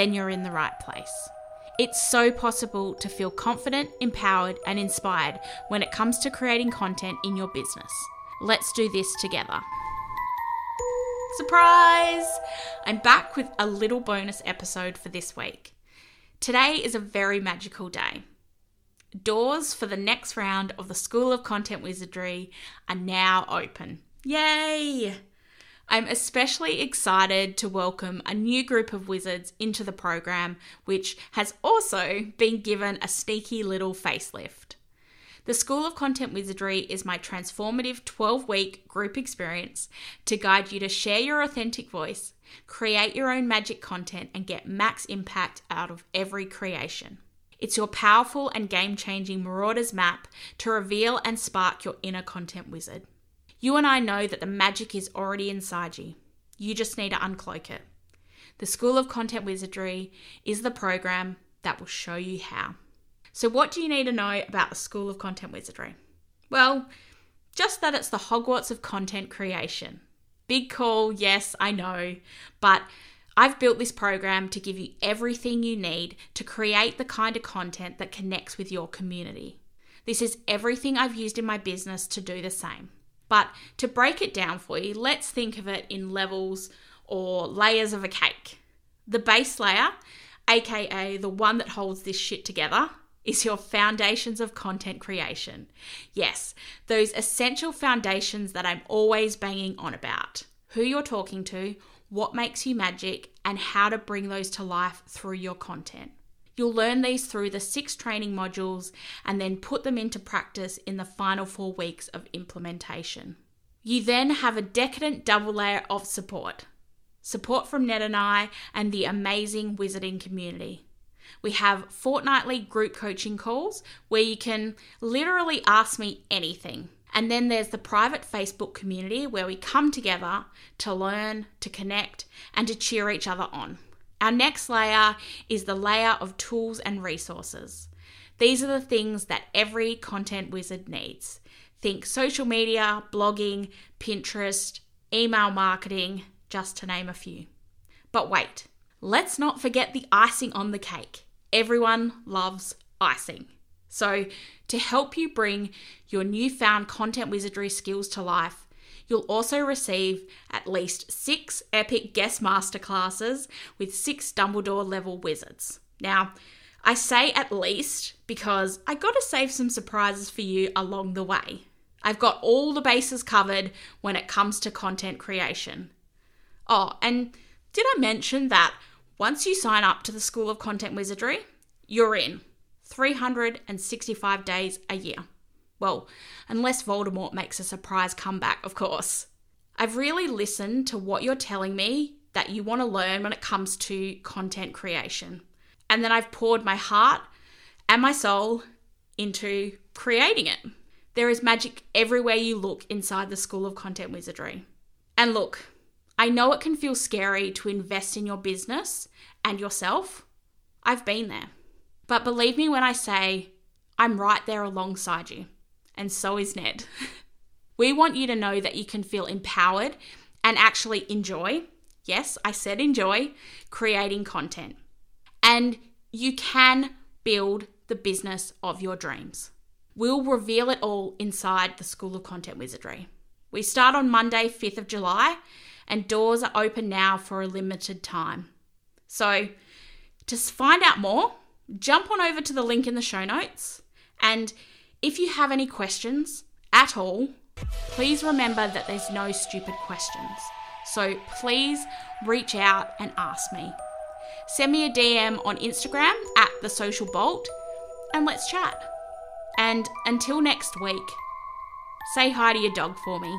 then you're in the right place. It's so possible to feel confident, empowered, and inspired when it comes to creating content in your business. Let's do this together. Surprise! I'm back with a little bonus episode for this week. Today is a very magical day. Doors for the next round of the School of Content Wizardry are now open. Yay! I'm especially excited to welcome a new group of wizards into the program, which has also been given a sneaky little facelift. The School of Content Wizardry is my transformative 12 week group experience to guide you to share your authentic voice, create your own magic content, and get max impact out of every creation. It's your powerful and game changing Marauders map to reveal and spark your inner content wizard. You and I know that the magic is already inside you. You just need to uncloak it. The School of Content Wizardry is the program that will show you how. So, what do you need to know about the School of Content Wizardry? Well, just that it's the Hogwarts of content creation. Big call, yes, I know, but I've built this program to give you everything you need to create the kind of content that connects with your community. This is everything I've used in my business to do the same. But to break it down for you, let's think of it in levels or layers of a cake. The base layer, aka the one that holds this shit together, is your foundations of content creation. Yes, those essential foundations that I'm always banging on about. Who you're talking to, what makes you magic, and how to bring those to life through your content. You'll learn these through the six training modules and then put them into practice in the final four weeks of implementation. You then have a decadent double layer of support support from Ned and I and the amazing wizarding community. We have fortnightly group coaching calls where you can literally ask me anything. And then there's the private Facebook community where we come together to learn, to connect, and to cheer each other on. Our next layer is the layer of tools and resources. These are the things that every content wizard needs. Think social media, blogging, Pinterest, email marketing, just to name a few. But wait, let's not forget the icing on the cake. Everyone loves icing. So, to help you bring your newfound content wizardry skills to life, You'll also receive at least six epic guest masterclasses with six Dumbledore level wizards. Now, I say at least because I got to save some surprises for you along the way. I've got all the bases covered when it comes to content creation. Oh, and did I mention that once you sign up to the School of Content Wizardry, you're in 365 days a year. Well, unless Voldemort makes a surprise comeback, of course. I've really listened to what you're telling me that you want to learn when it comes to content creation. And then I've poured my heart and my soul into creating it. There is magic everywhere you look inside the School of Content Wizardry. And look, I know it can feel scary to invest in your business and yourself. I've been there. But believe me when I say I'm right there alongside you and so is Ned. we want you to know that you can feel empowered and actually enjoy, yes, I said enjoy, creating content. And you can build the business of your dreams. We'll reveal it all inside the School of Content Wizardry. We start on Monday, 5th of July, and doors are open now for a limited time. So, to find out more, jump on over to the link in the show notes. And if you have any questions at all, please remember that there's no stupid questions. So please reach out and ask me. Send me a DM on Instagram at the social bolt and let's chat. And until next week, say hi to your dog for me.